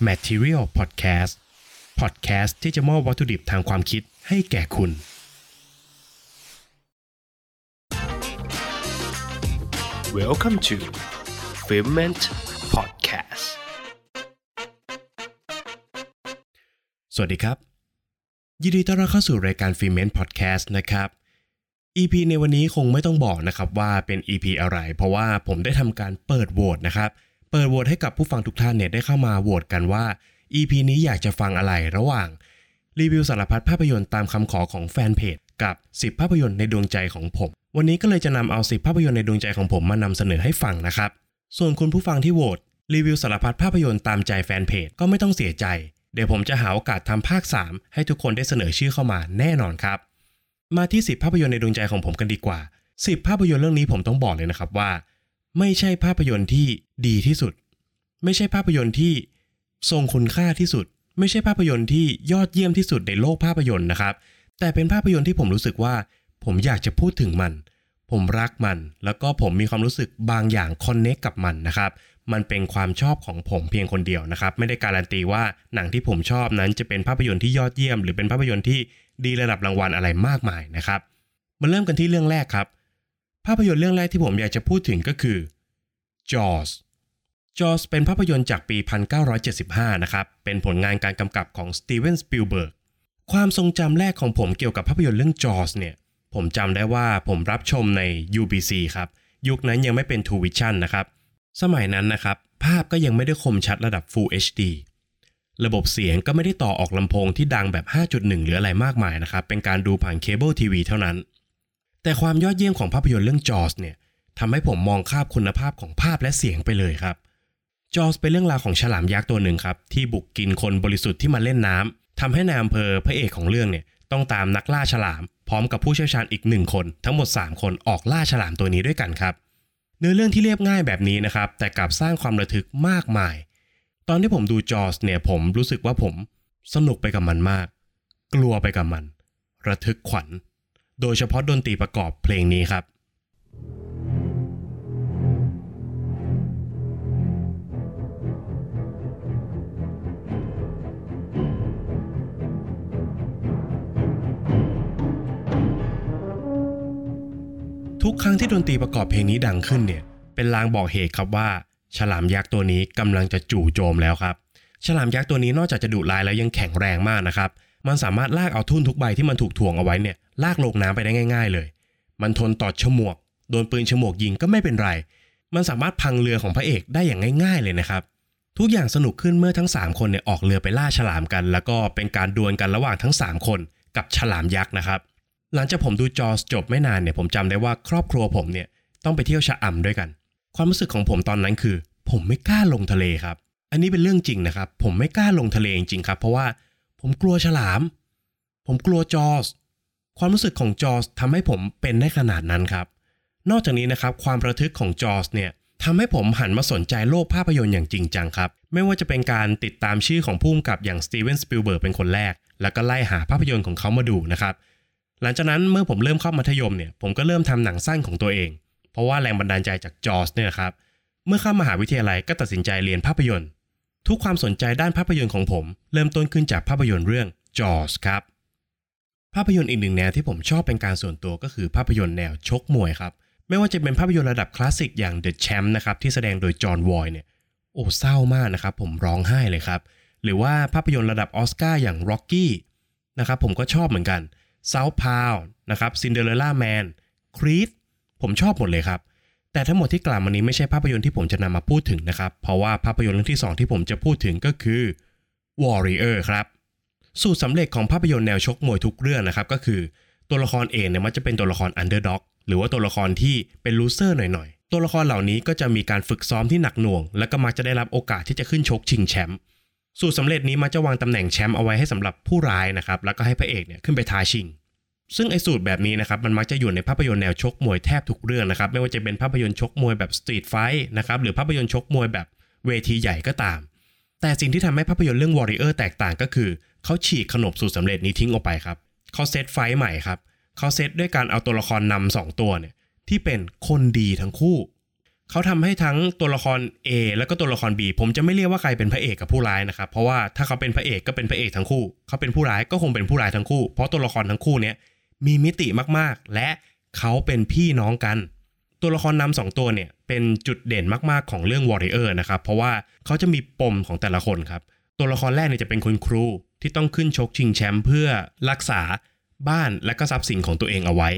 Material Podcast Podcast ที่จะมอบวัตถุดิบทางความคิดให้แก่คุณ Welcome to f i l m e n t Podcast สวัสดีครับ ยินดีต้อนรับเข้าสู่รายการ f i l m e n t Podcast นะครับ EP ในวันนี้คงไม่ต้องบอกนะครับว่าเป็น EP อะไร เพราะว่าผมได้ทำการเปิดโหวตนะครับ เปิดโหวตให้กับผู้ฟังทุกท่านเนี่ยได้เข้ามาโหวตกันว่า EP นี้อยากจะฟังอะไรระหว่าง รีวิวสารพัดภาพยนตร์ตามคำขอของแฟนเพจกับ 10 ภาพยนตร์ในดวงใจของผม วันนี้ก็เลยจะนำเอา 10 ภาพยนตร์ในดวงใจของผมมานำเสนอให้ฟังนะครับ ส่วนคุณผู้ฟังที่โหวตรีวิวสารพัดภาพยนตร์ตามใจแฟนเพจก็ไม่ต้องเสียใจ เดี๋ยวผมจะหาโอกาสทำภาค 3 ให้ทุกคนได้เสนอชื่อเข้ามาแน่นอนครับ มาที่ 10 ภาพยนตร์ในดวงใจของผมกันดีกว่า 10 ภาพยนตร์เรื่องนี้ผมต้องบอกเลยนะครับว่า ไม่ใช่ภาพยนตร์ที่ดีที่สุด ไม่ใช่ภาพยนตร์ที่ทรงคุณค่าที่สุด ไม่ใช่ภาพยนตร์ที่ยอดเยี่ยมที่สุดในโลกภาพยนตร์นะครับ แต่เป็นภาพยนตร์ที่ผมรู้สึกว่า ผมอยากจะพูดถึงมัน ผมรักมัน แล้วก็ผมมีความรู้สึกบางอย่างคอนเนคกับมันนะครับ มันเป็นความชอบของผมเพียงคนเดียวนะครับ ไม่ได้การันตีว่าหนังที่ผมชอบนั้นจะเป็นภาพยนตร์ที่ยอดเยี่ยม หรือเป็นภาพยนตร์ที่ดีระดับรางวัลอะไรมากมายนะครับ มาเริ่มกันที่เรื่องแรกครับ ภาพยนตร์เรื่องแรกที่ผมอยากจะพูดถึงก็คือ Jaws Jaws เป็นภาพยนตร์จากปี 1975 นะครับ เป็นผลงานการกำกับของสตีเวนสปิลเบิร์ก ความทรงจำแรกของผมเกี่ยวกับภาพยนตร์เรื่อง Jaws เนี่ย ผมจำได้ว่าผมรับชมใน UBC ครับ ยุคนั้นยังไม่เป็น True Vision นะครับ สมัยนั้นนะครับ ภาพก็ยังไม่ได้คมชัดระดับ Full HD ระบบเสียงก็ไม่ได้ต่อออกลำโพงที่ดังแบบ 5.1 หรืออะไรมากมายนะครับ เป็นการดูผ่านเคเบิลทีวีเท่านั้น แต่ความยอดเยี่ยมของภาพยนตร์เรื่อง Jaws เนี่ยทำให้ผมมองข้ามคุณภาพของภาพและเสียงไปเลยครับ Jaws เป็นเรื่องราวของฉลามยักษ์ตัวหนึ่งครับ ที่บุกกินคนบริสุทธิ์ที่มาเล่นน้ำทำให้นายอำเภอพระเอกของเรื่องเนี่ยต้องตามนักล่าฉลาม พร้อมกับผู้เชี่ยวชาญอีกหนึ่งคน ทั้งหมด 3 คนออกล่าฉลามตัวนี้ด้วยกันครับ เนื้อเรื่องที่เรียบง่ายแบบนี้นะครับ แต่กลับสร้างความระทึกมากมาย ตอนที่ผมดูจอสเนี่ยผมรู้สึกว่าผมสนุกไปกับมันมาก กลัวไปกับมัน ระทึกขวัญ โดยเฉพาะดนตรีประกอบเพลงนี้ครับทุกครั้งที่ดนตรีประกอบเพลงนี้ดังขึ้นเนี่ย เป็นลางบอกเหตุครับว่า ฉลามยักษ์ตัวนี้กำลังจะจู่โจมแล้วครับ ฉลามยักษ์ตัวนี้นอกจากจะดุร้ายแล้วยังแข็งแรงมากนะครับ มันสามารถลากเอาทุ่นทุกใบที่มันถูกถ่วงเอาไว้เนี่ยลากลงน้ำไปได้ง่าย ๆ เลย มันทนต่อฉมวก โดนปืนฉมวกยิงก็ไม่เป็นไร มันสามารถพังเรือของพระเอกได้อย่างง่าย ๆ เลยนะครับ ทุกอย่างสนุกขึ้นเมื่อทั้ง 3 คนเนี่ยออกเรือไปล่าฉลามกัน แล้วก็เป็นการดวลกันระหว่างทั้ง 3 คนกับฉลามยักษ์นะครับ หลังจากผมดู Jaws จบไม่นานเนี่ยผมจำได้ว่าครอบครัวผมเนี่ยต้องไปเที่ยวชะอำด้วยกัน ความรู้สึกของผมตอนนั้นคือ ผมไม่กล้าลงทะเลครับ อันนี้เป็นเรื่องจริงนะครับ ผมไม่กล้าลงทะเลจริงๆครับ เพราะว่า ผมกลัวฉลาม ผมกลัวจอสความรู้สึกของจอสทำให้ผมเป็นได้ขนาดนั้นครับ นอกจากนี้นะครับความระทึกของ Jaws เนี่ยทำให้ผมหันมาสนใจโลกภาพยนตร์อย่างจริงจังครับ ไม่ว่าจะเป็นการติดตามชื่อของผู้กำกับอย่างสตีเวนสปิลเบิร์กเป็นคนแรก แล้วก็ไล่หาภาพยนตร์ของเขามาดูนะครับ หลังจากนั้นเมื่อผมเริ่มเข้ามัธยมเนี่ยผมก็เริ่มทำหนังสั้นของตัวเอง เพราะว่าแรงบันดาลใจจากจอสเนี่ยครับ เมื่อเข้ามหาวิทยาลัยก็ตัดสินใจเรียนภาพยนตร์ ทุกความสนใจด้านภาพยนตร์ของผม เริ่มต้นขึ้นจากภาพยนตร์เรื่องจอสครับ ภาพยนตร์อีกหนึ่งแนวที่ผมชอบเป็นการส่วนตัวก็คือภาพยนตร์แนวชกมวยครับ ไม่ว่าจะเป็นภาพยนตร์ระดับคลาสสิกอย่าง The Champ นะครับที่แสดงโดยจอห์นวอยเนี่ยโอ้เศร้ามากนะครับ ผมร้องไห้เลยครับ หรือว่าภาพยนตร์ระดับออสการ์อย่าง Rocky นะครับผมก็ชอบเหมือนกัน South p o w นะครับ Cinderella Man Creed ผมชอบหมดเลยครับ แต่ทั้งหมดที่กล่าวมานี้ไม่ใช่ภาพยนตร์ที่ผมจะนำมาพูดถึงนะครับ เพราะว่าภาพยนตร์เรื่องที่ 2 ที่ผมจะพูดถึงก็คือ Warrior ครับสูตรสำเร็จของภาพยนตร์แนวชกมวยทุกเรื่องนะครับ ก็คือตัวละครเอกเนี่ยมันจะเป็นตัวละคร Underdog หรือว่าตัวละครที่เป็น loser หน่อยๆ ตัวละครเหล่านี้ก็จะมีการฝึกซ้อมที่หนักหน่วง และก็มักจะได้รับโอกาสที่จะขึ้นชกชิงแชมป์สูตรสำเร็จนี้มักจะวางตำแหน่งแชมป์เอาไว้ให้สำหรับผู้ร้ายนะครับแล้วก็ให้พระเอกเนี่ยขึ้นไปท้าชิง ซึ่งไอ้สูตรแบบนี้นะครับมันมักจะอยู่ในภาพยนตร์แนวชกมวยแทบทุกเรื่องนะครับไม่ว่าจะเป็นภาพยนตร์ชกมวยแบบ street fight นะครับหรือภาพยนตร์ชกมวยแบบเวทีใหญ่ก็ตาม แต่สิ่งที่ทำให้ภาพยนตร์เรื่อง Warrior แตกต่างก็คือเขาฉีกขนบสูตรสำเร็จนี้ทิ้งออกไปครับเขาเซตไฟท์ใหม่ครับเขาเซตด้วยการเอาตัวละครนำสองตัวเนี่ยที่เป็นคนดีทั้งคู่เขาทำให้ทั้งตัวละคร A แล้วก็ตัวละคร B ผมจะไม่เรียกว่าใครเป็นพระเอกกับผู้ร้ายนะครับ เพราะว่าถ้าเขาเป็นพระเอกก็เป็นพระเอกทั้งคู่ เขาเป็นผู้ร้ายก็คงเป็นผู้ร้ายทั้งคู่ เพราะตัวละครทั้งคู่เนี้ย มีมิติมากๆ และเขาเป็นพี่น้องกัน ตัวละครนำสองตัวเนี่ยเป็นจุดเด่นมากๆของเรื่อง Warrior นะครับ เพราะว่าเขาจะมีปมของแต่ละคนครับ ตัวละครแรกเนี่ยจะเป็นคุณครูที่ต้องขึ้นชกชิงแชมป์เพื่อรักษาบ้านและก็ทรัพย์สินของตัวเองเอาไว้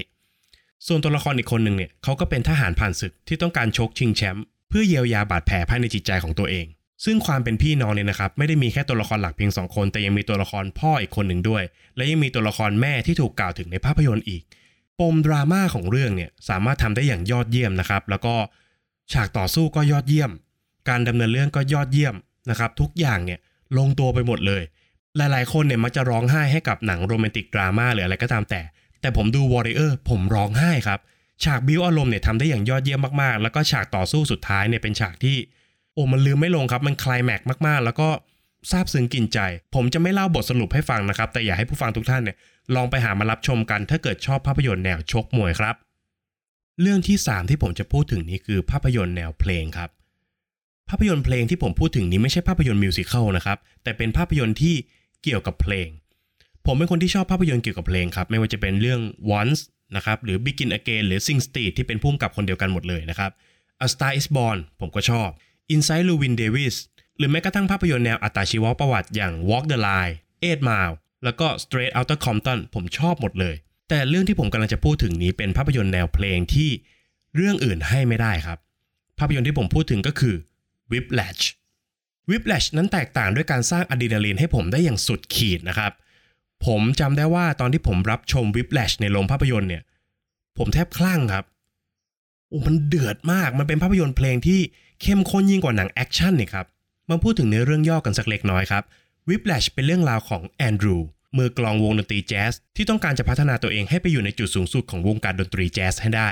ส่วนตัวละครอีกคนหนึ่งเนี่ยเขาก็เป็นทหารผ่านศึกที่ต้องการชกชิงแชมป์เพื่อเยียวยาบาดแผลภายในจิตใจของตัวเอง ซึ่งความเป็นพี่น้องเนี่ยนะครับไม่ได้มีแค่ตัวละครหลักเพียงสองคน แต่ยังมีตัวละครพ่ออีกคนหนึ่งด้วย และยังมีตัวละครแม่ที่ถูกกล่าวถึงในภาพยนตร์อีก ปมดราม่าของเรื่องเนี่ยสามารถทำได้อย่างยอดเยี่ยมนะครับ แล้วก็ฉากต่อสู้ก็ยอดเยี่ยม การดำเนินเรื่องก็ยอดเยี่ยมนะครับ ทุกอย่างเนี่ยลงตัวไปหมดเลย หลายๆ คนเนี่ยมักจะร้องไห้ให้กับหนังโรแมนติกดราม่าหรืออะไรก็ตามแต่ แต่ผมดู Warrior ผมร้องไห้ครับฉากบิวอารมณ์เนี่ยทำได้อย่างยอดเยี่ยมมากๆ แล้วก็ฉากต่อสู้สุดท้ายเนี่ยเป็นฉากที่ โอ้มันลืมไม่ลงครับมันคลายแม็กมากๆ แล้วก็ซาบซึ้งกินใจ ผมจะไม่เล่าบทสรุปให้ฟังนะครับ แต่อยากให้ผู้ฟังทุกท่านเนี่ยลองไปหามารับชมกัน ถ้าเกิดชอบภาพยนตร์แนวชกมวยครับ เรื่องที่ 3 ที่ผมจะพูดถึงนี้คือภาพยนตร์แนวเพลงครับ ภาพยนตร์เพลงที่ผมพูดถึงนี้ไม่ใช่ภาพยนตร์มิวสิควลนะครับแต่เป็นภาพยนตร์ที่เกี่ยวกับเพลง ผมเป็นคนที่ชอบภาพยนตร์เกี่ยวกับเพลงครับไม่ว่าจะเป็นเรื่อง Once นะครับหรือ Begin Again หรือ Sing Street ที่เป็นพุ่มกับคนเดียวกันหมดเลยนะครับ A Star Is Born ผมก็ชอบ Inside Llewyn Davis หรือแม้กระทั่งภาพยนตร์แนวอัตชีวประวัติอย่าง Walk the Line 8 Mile แล้วก็ Straight Outta Compton ผมชอบหมดเลย แต่เรื่องที่ผมกำลังจะพูดถึงนี้เป็นภาพยนตร์แนวเพลงที่เรื่องอื่นให้ไม่ได้ครับ ภาพยนตร์ที่ผมพูดถึงก็คือ Whiplash Whiplash นั้นแตกต่างด้วยการสร้างอะดรีนาลีนให้ผมได้อย่างสุดขีดนะครับ ผมจำได้ว่าตอนที่ผมรับชม Whiplash ในโรงภาพยนตร์เนี่ย ผมแทบคลั่งครับโอ้มันเดือดมากมันเป็นภาพยนตร์เพลงที่ เข้มข้นยิ่งกว่าหนังแอคชั่นนี่ครับ มาพูดถึงเนื้อเรื่องย่อกันสักเล็กน้อยครับ Whiplash เป็นเรื่องราวของแอนดรูมือกลองวงดนตรีแจ๊สที่ต้องการจะพัฒนาตัวเองให้ไปอยู่ในจุดสูงสุดของวงการดนตรีแจ๊สให้ได้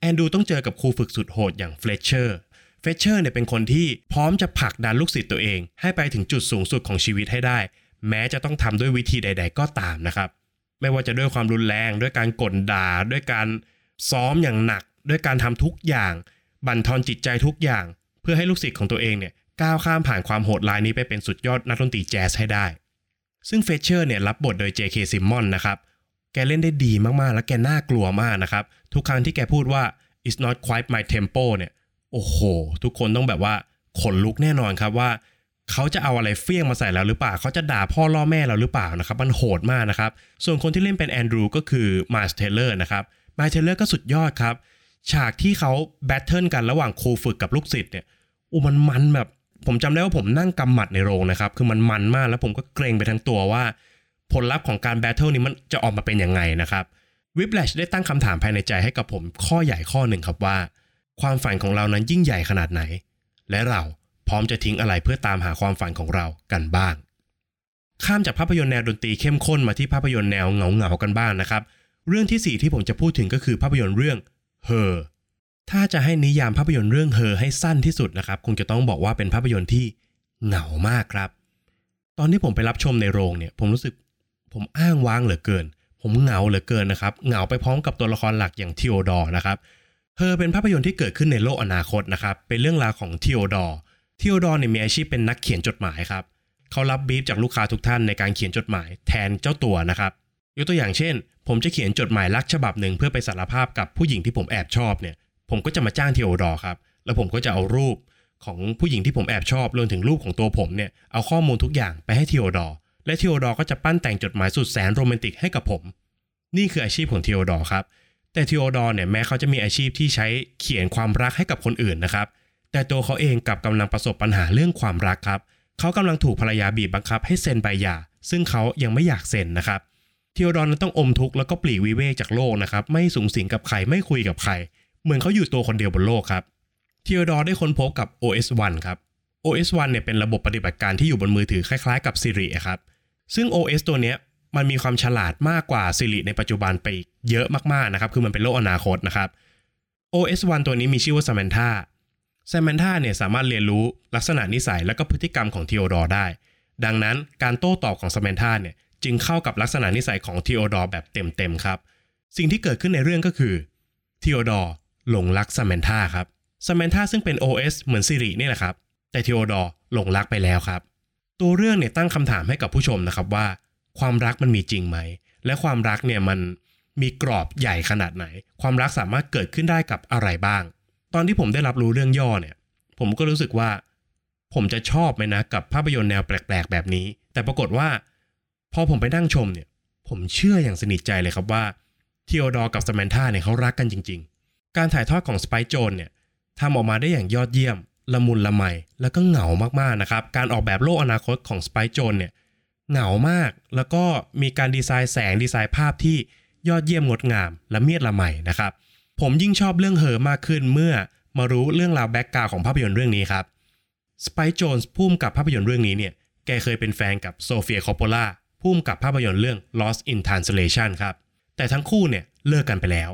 แอนดรูต้องเจอกับครูฝึกสุดโหดอย่างเฟลตเชอร์เฟลตเชอร์เนี่ยเป็นคนที่พร้อมจะผลักดันลูกศิษย์ตัวเอง ให้ไปถึงจุดสูงสุดของชีวิตให้ได้ แม้จะต้องทำด้วยวิธีใด ๆ ก็ตามนะครับ ไม่ว่าจะด้วยความรุนแรงด้วยการกดด่าด้วยการซ้อมอย่างหนัก ด้วยการทำทุกอย่าง บั่นทอนจิตใจทุกอย่าง เพื่อให้ลูกศิษย์ของตัวเองเนี่ยก้าวข้ามผ่านความโหดร้ายนี้ไปเป็นสุดยอดนักดนตรีแจ๊สให้ได้ ซึ่งเฟลตเชอร์เนี่ยรับบทโดย J.K. Simmons นะครับแกเล่นได้ดีมากๆ และแกน่ากลัวมากนะครับ ทุกครั้งที่แกพูดว่า it's not quite my tempo เนี่ยโอ้โห ทุกคนต้องแบบว่าขนลุกแน่นอนครับว่า เขาจะเอาอะไรเฟี้ยงมาใส่เราหรือเปล่า เขาจะด่าพ่อล่อแม่เราหรือเปล่านะครับ มันโหดมากนะครับ ส่วนคนที่เล่นเป็นแอนดรูก็คือไมลส์เทลเลอร์นะครับไมลส์เทลเลอร์ก็สุดยอดครับ ฉากที่เขา battle กันระหว่างครูฝึกกับลูกศิษย์เนี่ย โอ้มันมันแบบ ผมจำได้ว่าผมนั่งกำหมัดในโรงนะครับ คือมันมันมากแล้วผมก็เกร็งไปทั้งตัวว่า ผลลัพธ์ของการ battle นี้มันจะออกมาเป็นยังไงนะครับ Whiplash ได้ตั้งคำถามภายในใจให้กับผมข้อใหญ่ข้อหนึ่งครับว่า ความฝันของเรานั้นยิ่งใหญ่ขนาดไหน และเราพร้อมจะทิ้งอะไรเพื่อตามหาความฝันของเรากันบ้าง ข้ามจากภาพยนตร์แนวดนตรีเข้มข้นมาที่ภาพยนตร์แนวเหงาเหงาๆกันบ้างนะครับ เรื่องที่ 4 ที่ผมจะพูดถึงก็คือภาพยนตร์เรื่อง Her ถ้าจะให้นิยามภาพยนตร์เรื่อง Her ให้สั้นที่สุดนะครับคงจะต้องบอกว่าเป็นภาพยนตร์ที่เหงามากครับ ตอนที่ผมไปรับชมในโรงเนี่ย ผมรู้สึกผมอ้างว้างเหลือเกิน ผมเหงาเหลือเกินนะครับเหงาไปพร้อมกับตัวละครหลักอย่างทีโอดอร์นะครับเธอเป็นภาพยนตร์ที่เกิดขึ้นในโลกอนาคตนะครับ เป็นเรื่องราวของทีโอดอร์ทีโอดอร์เนี่ยมีอาชีพเป็นนักเขียนจดหมายครับ เขารับบีฟจากลูกค้าทุกท่านในการเขียนจดหมายแทนเจ้าตัวนะครับ ยกตัวอย่างเช่น ผมจะเขียนจดหมายรักฉบับหนึ่งเพื่อไปสารภาพกับผู้หญิงที่ผมแอบชอบเนี่ย ผมก็จะมาจ้างเทโอดอร์ครับ แล้วผมก็จะเอารูปของผู้หญิงที่ผมแอบชอบรวมถึงรูปของตัวผมเนี่ย เอาข้อมูลทุกอย่างไปให้เทโอดอร์และเทโอดอร์ก็จะปั้นแต่งจดหมายสุดแสนโรแมนติกให้กับผม นี่คืออาชีพของเทโอดอร์ครับ แต่เทโอดอร์เนี่ยแม้เขาจะมีอาชีพที่ใช้เขียนความรักให้กับคนอื่นนะครับ แต่ตัวเขาเองกลับกำลังประสบปัญหาเรื่องความรักครับ เขากำลังถูกภรรยาบีบบังคับให้เซ็นใบหย่า ซึ่งเขายังไม่อยากเซ็นนะครับเทโอดอร์นั้นต้องอมทุกข์แล้วก็ปลีกวิเวกจากโลกนะครับ ไม่สูงสิงกับใคร ไม่คุยกับใคร เหมือนเขาอยู่ตัวคนเดียวบนโลกครับทีโอดอร์ได้ค้นพบกับ OS 1 ครับ OS 1 เนี่ยเป็นระบบปฏิบัติการที่อยู่บนมือถือคล้ายๆกับ Siri ครับ ซึ่ง OS ตัวเนี้ยมันมีความฉลาดมากกว่า Siri ในปัจจุบันไปเยอะมากๆนะครับ คือมันเป็นโลกอนาคตนะครับ OS 1 ตัวนี้มีชื่อว่า Samantha Samantha เนี่ยสามารถเรียนรู้ลักษณะนิสัยและก็พฤติกรรมของทีโอดอร์ได้ ดังนั้นการโต้ตอบของ Samantha เนี่ยจึงเข้ากับลักษณะนิสัยของทีโอดอร์แบบเต็มๆครับ สิ่งที่เกิดขึ้นในเรื่องก็คือทีโอดอร์ หลงรัก Samantha ครับสมนธาซึ่งเป็น OS เหมือนซิรินี่แหละครับ แต่ทีโอดอร์หลงรักไปแล้วครับ ตัวเรื่องเนี่ยตั้งคำถามให้กับผู้ชมนะครับว่า ความรักมันมีจริงไหม และความรักเนี่ยมันมีกรอบใหญ่ขนาดไหน ความรักสามารถเกิดขึ้นได้กับอะไรบ้าง ตอนที่ผมได้รับรู้เรื่องย่อเนี่ย ผมก็รู้สึกว่า ผมจะชอบไหมนะกับภาพยนตร์แนวแปลกๆ แบบนี้ แต่ปรากฏว่า พอผมไปนั่งชมเนี่ย ผมเชื่ออย่างสนิทใจเลยครับว่าทีโอดอร์กับสมนธาเนี่ยเขารักกันจริง ๆ การถ่ายทอดของสไปโจนเนี่ยทำออกมาได้อย่างยอดเยี่ยม ละมุนละไม แล้วก็เหงามากๆนะครับ การออกแบบโลกอนาคตของสไปโจนเนี่ยเหงามากแล้วก็มีการดีไซน์แสงดีไซน์ภาพที่ยอดเยี่ยมงดงามละเมียดละไมนะครับ ผมยิ่งชอบเรื่องเฮอมากขึ้นเมื่อมารู้เรื่องราว background ของภาพยนตร์เรื่องนี้ครับสไปค์โจนส์ผู้กำกับภาพยนตร์เรื่องนี้เนี่ยแกเคยเป็นแฟนกับโซเฟียคอปโปล่าผู้กำกับภาพยนตร์เรื่อง Lost in Translation ครับแต่ทั้งคู่เนี่ยเลิกกันไปแล้ว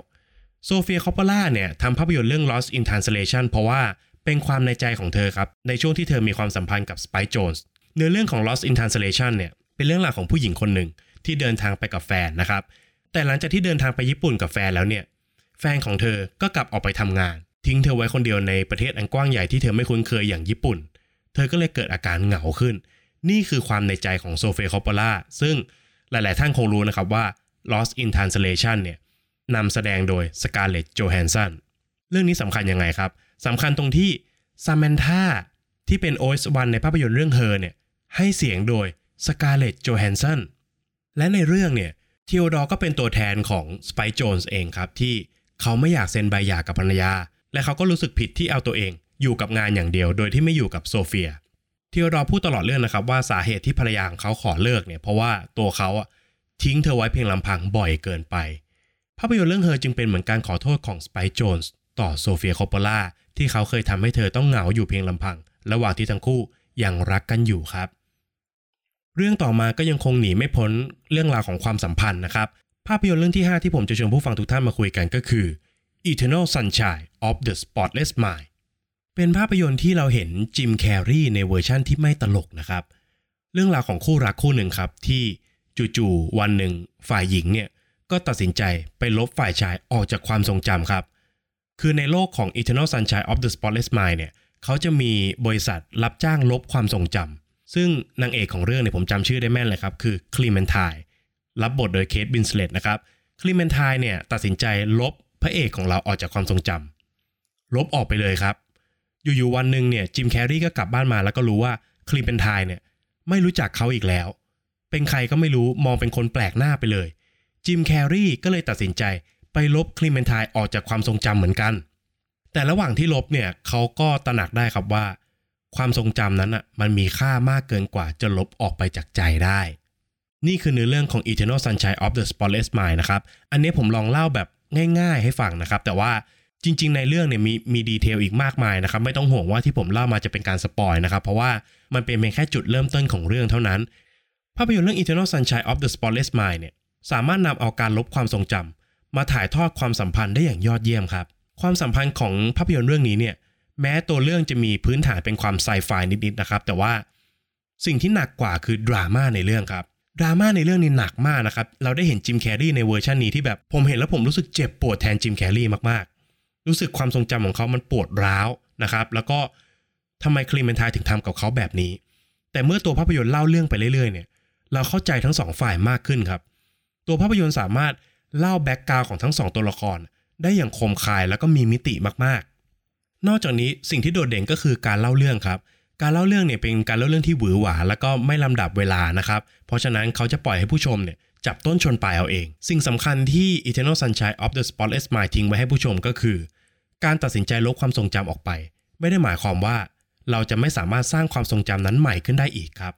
โซเฟียคอปโปล่าเนี่ยทำภาพยนตร์เรื่อง Lost in Translation เพราะว่าเป็นความในใจของเธอครับ ในช่วงที่เธอมีความสัมพันธ์กับสไปค์โจนส์เนื้อเรื่องของ Lost in Translation เนี่ยเป็นเรื่องราวของผู้หญิงคนหนึ่งที่เดินทางไปกับแฟนนะครับ แต่หลังจากที่เดินทางไปญี่ปุ่นกับแฟนแล้วเนี่ยแฟนของเธอก็กลับออกไปทำงาน ทิ้งเธอไว้คนเดียวในประเทศอันกว้างใหญ่ที่เธอไม่คุ้นเคยอย่างญี่ปุ่น เธอก็เลยเกิดอาการเหงาขึ้น นี่คือความในใจของโซเฟียคอปโปล่าซึ่งหลาย ๆ ท่านคงรู้นะครับว่า Lost in Translation เนี่ย นำแสดงโดยสการ์เลตต์โจแฮนส์สันเรื่องนี้สำคัญยังไงครับสำคัญตรงที่ซาแมนธาที่เป็น OS1 ในภาพยนตร์เรื่องเฮอเนี่ยให้เสียงโดยสการ์เลตต์โจแฮนส์สันและในเรื่องเนี่ยทีโอดอร์ก็เป็นตัวแทนของสไปค์โจนส์เองครับที่เขาไม่อยากเซ็นใบหย่ากับภรรยา และเขาก็รู้สึกผิดที่เอาตัวเองอยู่กับงานอย่างเดียว โดยที่ไม่อยู่กับโซเฟียทีโอดอร์พูดตลอดเรื่องนะครับว่าสาเหตุที่ภรรยาของเขาขอเลิกเนี่ยเพราะว่าตัวเขาทิ้งเธอไว้เพียงลำพังบ่อยเกินไป ภาพยนตร์เรื่องเฮอจึงเป็นเหมือนการขอโทษของสไปค์โจนส์ต่อโซเฟียคอปโปล่าที่เขาเคยทำให้เธอต้องเหงาอยู่เพียงลำพัง ระหว่างที่ทั้งคู่ยังรักกันอยู่ครับ เรื่องต่อมาก็ยังคงหนีไม่พ้นเรื่องราวของความสัมพันธ์นะครับ ภาพยนตร์เรื่องที่ 5 ที่ผมจะชวนผู้ฟังทุกท่านมาคุยกันก็คือ Eternal Sunshine of the Spotless Mind เป็นภาพยนตร์ที่เราเห็นจิมแคร์รีในเวอร์ชั่นที่ไม่ตลกนะครับ เรื่องราวของคู่รักคู่หนึ่งครับที่จู่ๆวันหนึ่งฝ่ายหญิงเนี่ย ก็ตัดสินใจไปลบฝ่ายชายออกจากความทรงจำครับ คือในโลกของ Eternal Sunshine of the Spotless Mind เนี่ยเขาจะมีบริษัทรับจ้างลบความทรงจำซึ่งนางเอกของเรื่องเนี่ยผมจำชื่อได้แม่นเลยครับคือคลีเมนทายรับบทโดยเคทวินสเลตนะครับคลีเมนทายเนี่ยตัดสินใจลบพระเอกของเราออกจากความทรงจำลบออกไปเลยครับ อยู่ๆวันหนึ่งเนี่ยจิมแคร์รีก็กลับบ้านมาแล้วก็รู้ว่าคลีเมนทายเนี่ยไม่รู้จักเขาอีกแล้ว เป็นใครก็ไม่รู้มองเป็นคนแปลกหน้าไปเลย จิมแคร์รีก็เลยตัดสินใจไปลบคลีเมนทายออกจากความทรงจำเหมือนกัน แต่ระหว่างที่ลบเนี่ยเขาก็ตระหนักได้ครับว่า ความทรงจำนั้นอะมันมีค่ามากเกินกว่าจะลบออกไปจากใจได้ นี่คือเนื้อเรื่องของ Eternal Sunshine of the Spotless Mind นะครับ อันนี้ผมลองเล่าแบบง่าย ๆ ให้ฟังนะครับ แต่ว่าจริง ๆ ในเรื่องเนี่ยมีมี detail อีกมากมายนะครับ ไม่ต้องห่วงว่าที่ผมเล่ามาจะเป็นการ spoil นะครับ เพราะว่ามันเป็นเพียงแค่จุดเริ่มต้นของเรื่องเท่านั้น ภาพยนตร์เรื่อง Eternal Sunshine of the Spotless Mind เนี่ย สามารถนำเอาการลบความทรงจำมาถ่ายทอดความสัมพันธ์ได้อย่างยอดเยี่ยมครับ ความสัมพันธ์ของภาพยนตร์เรื่องนี้เนี่ยแม้ตัวเรื่องจะมีพื้นฐานเป็นความไซไฟนิดๆนะครับ แต่ว่าสิ่งที่หนักกว่าคือดราม่าในเรื่องครับดราม่าในเรื่องนี้หนักมากนะครับ เราได้เห็นจิมแคร์รีในเวอร์ชันนี้ที่แบบผมเห็นแล้วผมรู้สึกเจ็บปวดแทนจิมแคร์รีมากๆ รู้สึกความทรงจำของเขามันปวดร้าวนะครับ แล้วก็ทำไมคลีเมนทายถึงทำกับเขาแบบนี้ แต่เมื่อตัวภาพยนตร์เล่าเรื่องไปเรื่อยๆเนี่ย เราเข้าใจทั้งสองฝ่ายมากขึ้นครับ ตัวภาพยนตร์สามารถเล่าแบ็กกราวของทั้งสองตัวละคร ได้อย่างคมคายแล้วก็มีมิติมากๆ นอกจากนี้สิ่งที่โดดเด่นก็คือการเล่าเรื่องครับ การเล่าเรื่องเนี่ยเป็นการเล่าเรื่องที่หวือหวา แล้วก็ไม่ลำดับเวลานะครับ เพราะฉะนั้นเขาจะปล่อยให้ผู้ชมเนี่ยจับต้นชนปลายเอาเอง สิ่งสำคัญที่ Eternal Sunshine of the Spotless Mind ทิ้งไว้ให้ผู้ชมก็คือ การตัดสินใจลบความทรงจำออกไป ไม่ได้หมายความว่า เราจะไม่สามารถสร้างความทรงจำนั้นใหม่ขึ้นได้อีกครับ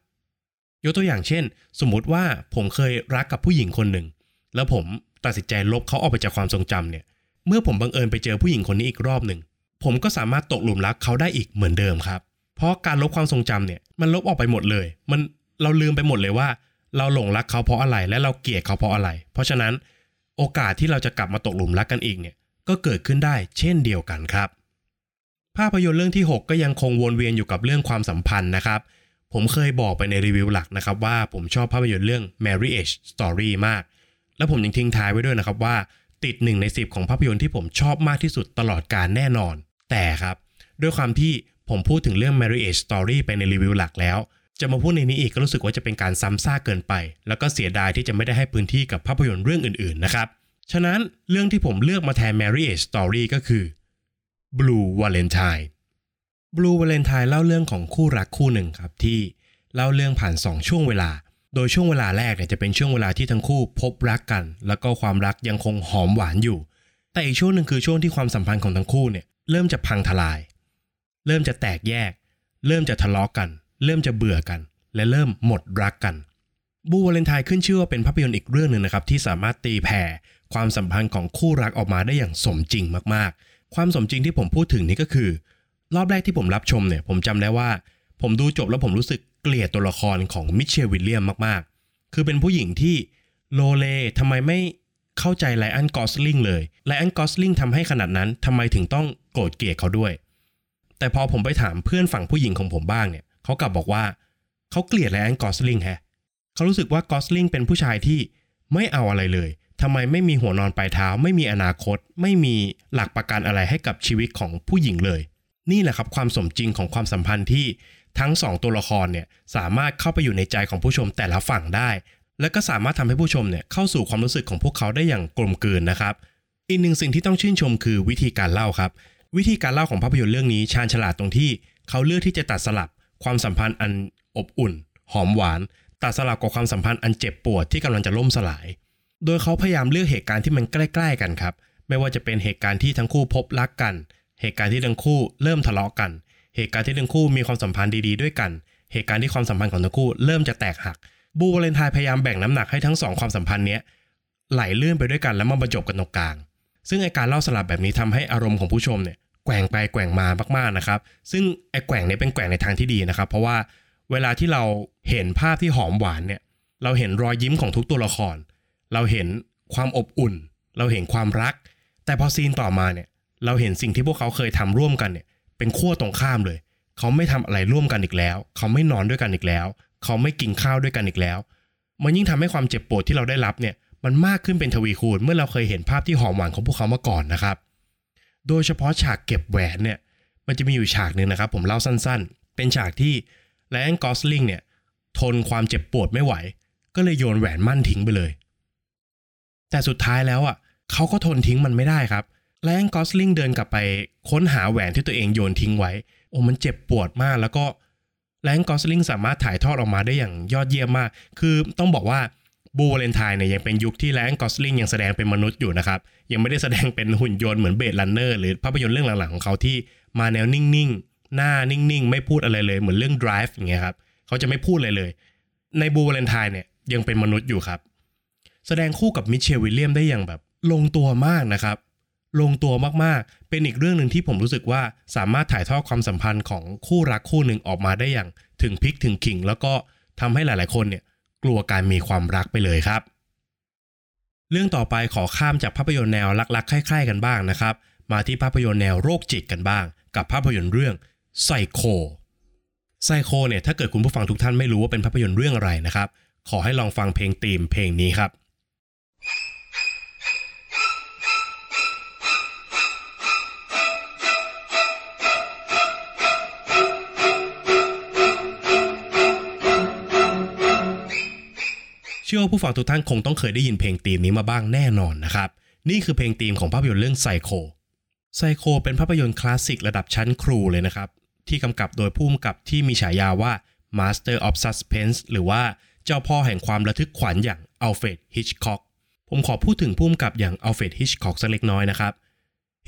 ยกตัวอย่างเช่น สมมุติว่าผมเคยรักกับผู้หญิงคนหนึ่ง แล้วผมตัดสินใจลบเขาออกไปจากความทรงจำเนี่ย เมื่อผมบังเอิญไปเจอผู้หญิงคนนี้อีกรอบหนึ่ง ผมก็สามารถตกหลุมรักเขาได้อีกเหมือนเดิมครับ เพราะการลบความทรงจำเนี่ยมันลบออกไปหมดเลย มันเราลืมไปหมดเลยว่า เราหลงรักเขาเพราะอะไรและเราเกลียดเขาเพราะอะไร เพราะฉะนั้นโอกาสที่เราจะกลับมาตกหลุมรักกันอีกเนี่ยก็เกิดขึ้นได้เช่นเดียวกันครับ ภาพยนตร์เรื่องที่ 6 ก็ยังคงวนเวียนอยู่กับเรื่องความสัมพันธ์นะครับ ผมเคยบอกไปในรีวิวหลักนะครับว่าผมชอบภาพยนตร์เรื่อง Marriage Story มาก และผมยังทิ้งท้ายไว้ด้วยนะครับว่าติด1ใน 10 ของภาพยนตร์ที่ผมชอบมากที่สุดตลอดการแน่นอน แต่ครับ ด้วยความที่ผมพูดถึงเรื่อง marriage story ไปในรีวิวหลักแล้ว จะมาพูดในนี้อีกก็รู้สึกว่าจะเป็นการซ้ำซากเกินไป แล้วก็เสียดายที่จะไม่ได้ให้พื้นที่กับภาพยนตร์เรื่องอื่นๆนะครับฉะนั้นเรื่องที่ผมเลือกมาแทน marriage story ก็คือ Blue Valentine Blue Valentine เล่าเรื่องของคู่รักคู่หนึ่งครับที่เล่าเรื่องผ่าน 2 ช่วงเวลา โดยช่วงเวลาแรกเนี่ยจะเป็นช่วงเวลาที่ทั้งคู่พบรักกัน แล้วก็ความรักยังคงหอมหวานอยู่ แต่อีกช่วงหนึ่งคือช่วงที่ความสัมพันธ์ของทั้งคู่เนี่ยเริ่มจะพังทลาย เริ่มจะแตกแยก เริ่มจะทะเลาะกกัน เริ่มจะเบื่อกัน และเริ่มหมดรักกันบูวาเลนไทน์ขึ้นชื่อว่าเป็นภาพยนตร์อีกเรื่องหนึ่งนะครับที่สามารถตีแผ่ความสัมพันธ์ของคู่รักออกมาได้อย่างสมจริงมากๆ ความสมจริงที่ผมพูดถึงนี่ก็คือ รอบแรกที่ผมรับชมเนี่ย ผมจำได้ว่า ผมดูจบแล้วผมรู้สึกเกลียดตัวละครของมิเชลวิลเลียมมากๆ คือเป็นผู้หญิงที่โลเลทำไมไม่เข้าใจไลอันกอสลิงเลยไลอันกอสลิงทำให้ขนาดนั้นทำไมถึงต้องโกรธเกลียดเขาด้วย แต่พอผมไปถามเพื่อนฝั่งผู้หญิงของผมบ้างเนี่ยเขากลับบอกว่าเขาเกลียดไลอันกอสลิงแฮะเขารู้สึกว่ากอสลิงเป็นผู้ชายที่ไม่เอาอะไรเลยทำไมไม่มีหัวนอนปลายเท้า ไม่มีอนาคต ไม่มีหลักประกันอะไรให้กับชีวิตของผู้หญิงเลย นี่แหละครับความสมจริงของความสัมพันธ์ที่ทั้งสองตัวละครเนี่ยสามารถเข้าไปอยู่ในใจของผู้ชมแต่ละฝั่งได้ และก็สามารถทำให้ผู้ชมเนี่ยเข้าสู่ความรู้สึกของพวกเขาได้อย่างกลมกลืนนะครับ อีกหนึ่งสิ่งที่ต้องชื่นชมคือวิธีการเล่าครับ วิธีการเล่าของภาพยนตร์เรื่องนี้ชาญฉลาดตรงที่ เขาเลือกที่จะตัดสลับความสัมพันธ์อันอบอุ่น หอมหวาน ตัดสลับกับความสัมพันธ์อันเจ็บปวดที่กำลังจะล่มสลาย โดยเขาพยายามเลือกเหตุการณ์ที่มันใกล้ ๆ กันครับ ไม่ว่าจะเป็นเหตุการณ์ที่ทั้งคู่พบรักกัน เหตุการณ์ที่ทั้งคู่เริ่มทะเลาะกัน เหตุการณ์ที่ทั้งคู่มีความสัมพันธ์ดีๆด้วยกัน เหตุการณ์ที่ความสัมพันธ์ของทั้งคู่เริ่มจะแตกหัก บูวาเลนไทน์พยายามแบ่งน้ำหนักให้ทั้งสองความสัมพันธ์เนี้ยไหลเลื่อนไปด้วยกันแล้วมาบรรจบกันตรงกลาง ซึ่งไอการเล่าสลับแบบนี้ทำให้อารมณ์ของผู้ชมเนี่ยแกว่งไปแกว่งมามากๆนะครับ ซึ่งไอแกว่งเนี่ยเป็นแกว่งในทางที่ดีนะครับ เพราะว่าเวลาที่เราเห็นภาพที่หอมหวานเนี่ย เราเห็นรอยยิ้มของทุกตัวละคร เราเห็นความอบอุ่น เราเห็นความรัก แต่พอซีนต่อมาเนี่ย เราเห็นสิ่งที่พวกเขาเคยทำร่วมกันเนี่ย เป็นขั้วตรงข้ามเลย เขาไม่ทำอะไรร่วมกันอีกแล้ว เขาไม่นอนด้วยกันอีกแล้ว เขาไม่กินข้าวด้วยกันอีกแล้ว มันยิ่งทำให้ความเจ็บปวดที่เราได้รับเนี่ยมันมากขึ้นเป็นทวีคูณเมื่อเราเคยเห็นภาพที่หอมหวานของพวกเขามาก่อนนะครับ โดยเฉพาะฉากเก็บแหวนเนี่ย มันจะมีอยู่ฉากหนึ่งนะครับ ผมเล่าสั้นๆ เป็นฉากที่ไลนกอสลิงเนี่ยทนความเจ็บปวดไม่ไหว ก็เลยโยนแหวนมั่นทิ้งไปเลย แต่สุดท้ายแล้วอะเขาก็ทนทิ้งมันไม่ได้ครับ ไลออนกอสลิงเดินกลับไปค้นหาแหวนที่ตัวเองโยนทิ้งไว้ โอ้มันเจ็บปวดมากแล้วก็ไรอันกอสลิงสามารถถ่ายทอดออกมาได้อย่างยอดเยี่ยมมาก คือต้องบอกว่า Blue Valentine เนี่ยยังเป็นยุคที่ไรอันกอสลิงยังแสดงเป็นมนุษย์อยู่นะครับ ยังไม่ได้แสดงเป็นหุ่นยนต์เหมือน Blade Runner หรือภาพยนตร์เรื่องหลังๆของเขาที่มาแนวนิ่งๆ หน้านิ่งๆ ไม่พูดอะไรเลยเหมือนเรื่อง Drive อย่างเงี้ยครับเขาจะไม่พูดอะไรเลย ใน Blue Valentine เนี่ยยังเป็นมนุษย์อยู่ครับ แสดงคู่กับมิเชลวิลเลียมได้อย่างแบบลงตัวมากนะครับ ลงตัวมากๆ เป็นอีกเรื่องหนึ่งที่ผมรู้สึกว่าสามารถถ่ายทอดความสัมพันธ์ของคู่รักคู่หนึ่งออกมาได้อย่าง ถึงพลิกถึงขิง แล้วก็ทำให้หลายๆ คนเนี่ยกลัวการมีความรักไปเลยครับ เรื่องต่อไปขอข้ามจากภาพยนตร์แนวรักๆคล้ายๆกันบ้างนะครับ มาที่ภาพยนตร์แนวโรคจิตกันบ้าง กับภาพยนตร์เรื่องไซโคไซโคเนี่ยถ้าเกิดคุณผู้ฟังทุกท่านไม่รู้ว่าเป็นภาพยนตร์เรื่องอะไรนะครับ ขอให้ลองฟังเพลงธีมเพลงนี้ครับ เชื่อว่าผู้ฟังทุกท่านคงต้องเคยได้ยินเพลงธีมนี้มาบ้างแน่นอนนะครับ นี่คือเพลงธีมของภาพยนตร์เรื่องไซโคไซโคเป็นภาพยนตร์คลาสสิกระดับชั้นครูเลยนะครับ ที่กำกับโดยผู้กำกับที่มีฉายาว่า Master of Suspense หรือว่าเจ้าพ่อแห่งความระทึกขวัญอย่างอัลเฟรดฮิชคอกผมขอพูดถึงผู้กำกับอย่างอัลเฟรดฮิชคอกสักเล็กน้อยนะครับ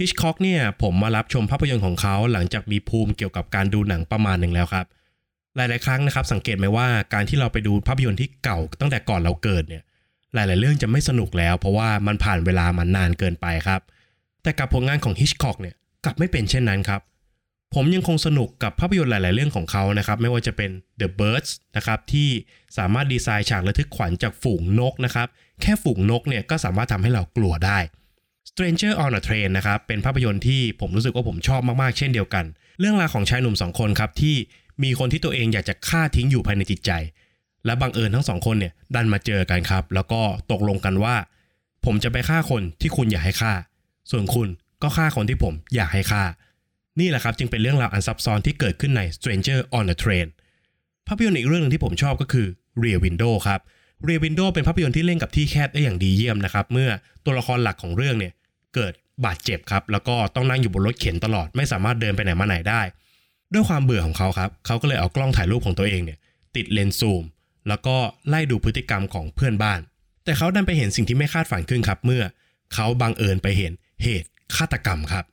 ฮิชคอกเนี่ยผมมารับชมภาพยนตร์ของเขาหลังจากมีภูมิเกี่ยวกับการดูหนังประมาณหนึ่งแล้วครับ หลาย ๆ ครั้งนะครับ สังเกตไหมว่าการที่เราไปดูภาพยนตร์ที่เก่าตั้งแต่ก่อนเราเกิดเนี่ย หลาย ๆ เรื่องจะไม่สนุกแล้ว เพราะว่ามันผ่านเวลามานานเกินไปครับ แต่กับผลงานของฮิชคอกเนี่ยกลับไม่เป็นเช่นนั้นครับ ผมยังคงสนุกกับภาพยนตร์หลาย ๆ เรื่องของเขานะครับ ไม่ว่าจะเป็น The Birds นะครับที่สามารถดีไซน์ฉากระทึกขวัญจากฝูงนกนะครับ แค่ฝูงนกเนี่ยก็สามารถทำให้เรากลัวได้ Stranger on a Train นะครับเป็นภาพยนตร์ที่ผมรู้สึกว่าผมชอบมาก ๆ เช่นเดียวกัน เรื่องราวของชายหนุ่มสองคนครับที่ มีคนที่ตัวเองอยากจะฆ่าทิ้งอยู่ภายในจิตใจ และบังเอิญทั้งสองคนเนี่ยดันมาเจอกันครับ แล้วก็ตกลงกันว่า ผมจะไปฆ่าคนที่คุณอยากให้ฆ่า ส่วนคุณก็ฆ่าคนที่ผมอยากให้ฆ่า นี่แหละครับจึงเป็นเรื่องราวอันซับซ้อนที่เกิดขึ้นใน Stranger on a Train ภาพยนตร์อีกเรื่องหนึงที่ผมชอบก็คือ Rear Window ครับ Rear Window เป็นภาพยนตร์ที่เล่นกับที่แคบได้อย่างดีเยี่ยมนะครับ เมื่อตัวละครหลักของเรื่องเนี่ยเกิดบาดเจ็บครับ แล้วก็ต้องนั่งอยู่บนรถเข็นตลอด ไม่สามารถเดินไปไหนมาไหนได้ ด้วยความเบื่อของเขาครับ เขาก็เลยเอากล้องถ่ายรูปของตัวเองเนี่ย ติดเลนส์ซูม แล้วก็ไล่ดูพฤติกรรมของเพื่อนบ้าน แต่เขาดันไปเห็นสิ่งที่ไม่คาดฝันขึ้นครับ เมื่อเขาบังเอิญไปเห็นเหตุฆาตกรรมครับ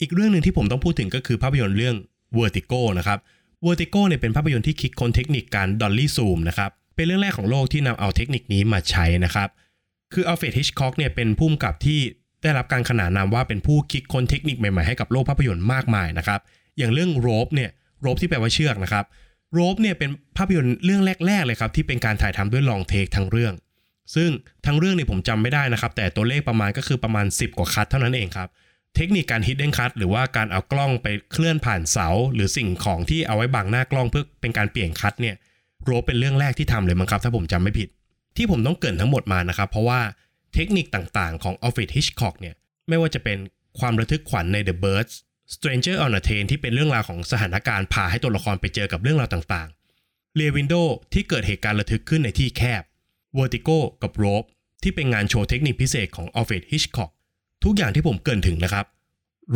อีกเรื่องหนึ่งที่ผมต้องพูดถึงก็คือภาพยนตร์เรื่อง Vertigo นะครับ Vertigo เนี่ยเป็นภาพยนตร์ที่คิดค้นเทคนิคการดอลลี่ซูมนะครับ เป็นเรื่องแรกของโลกที่นำเอาเทคนิคนี้มาใช้นะครับ คืออัลเฟรดฮิชคอกเนี่ยเป็นผู้กำกับที่ได้รับการขนานนามว่าเป็นผู้คิดค้นเทคนิคใหม่ๆให้กับโลกภาพยนตร์มากมายนะครับ อย่างเรื่อง Rope เนี่ย Rope ที่แปลว่าเชือกนะครับ Rope เนี่ยเป็นภาพยนตร์เรื่องแรก ๆ เลยครับ ที่เป็นการถ่ายทำด้วย long take ทั้งเรื่อง ซึ่งทั้งเรื่องเนี่ยผมจำไม่ได้นะครับ แต่ตัวเลขประมาณก็คือประมาณ 10 กว่า cut เท่านั้นเองครับ เทคนิคการ hidden cut หรือว่าการเอากล้องไปเคลื่อนผ่านเสา หรือสิ่งของที่เอาไว้บังหน้ากล้องเพื่อเป็นการเปลี่ยน cut เนี่ยโรบเป็นเรื่องแรกที่ทำเลยมั้งครับ ถ้าผมจำไม่ผิด ที่ผมต้องเกินทั้งหมดมานะครับ เพราะว่าเทคนิคต่างๆ ของ Alfred Hitchcock เนี่ยไม่ว่าจะเป็นความระทึกขวัญใน The Birds Stranger on a Train ที่เป็นเรื่องราวของสถานการณ์พาให้ตัวละครไปเจอกับเรื่องราวต่างๆ Rear Window ที่เกิดเหตุการณ์ระทึกขึ้นในที่แคบ Vertigo กับ Rope ที่เป็นงานโชว์เทคนิคพิเศษของ Alfred Hitchcock ทุกอย่างที่ผมเกินถึงนะครับ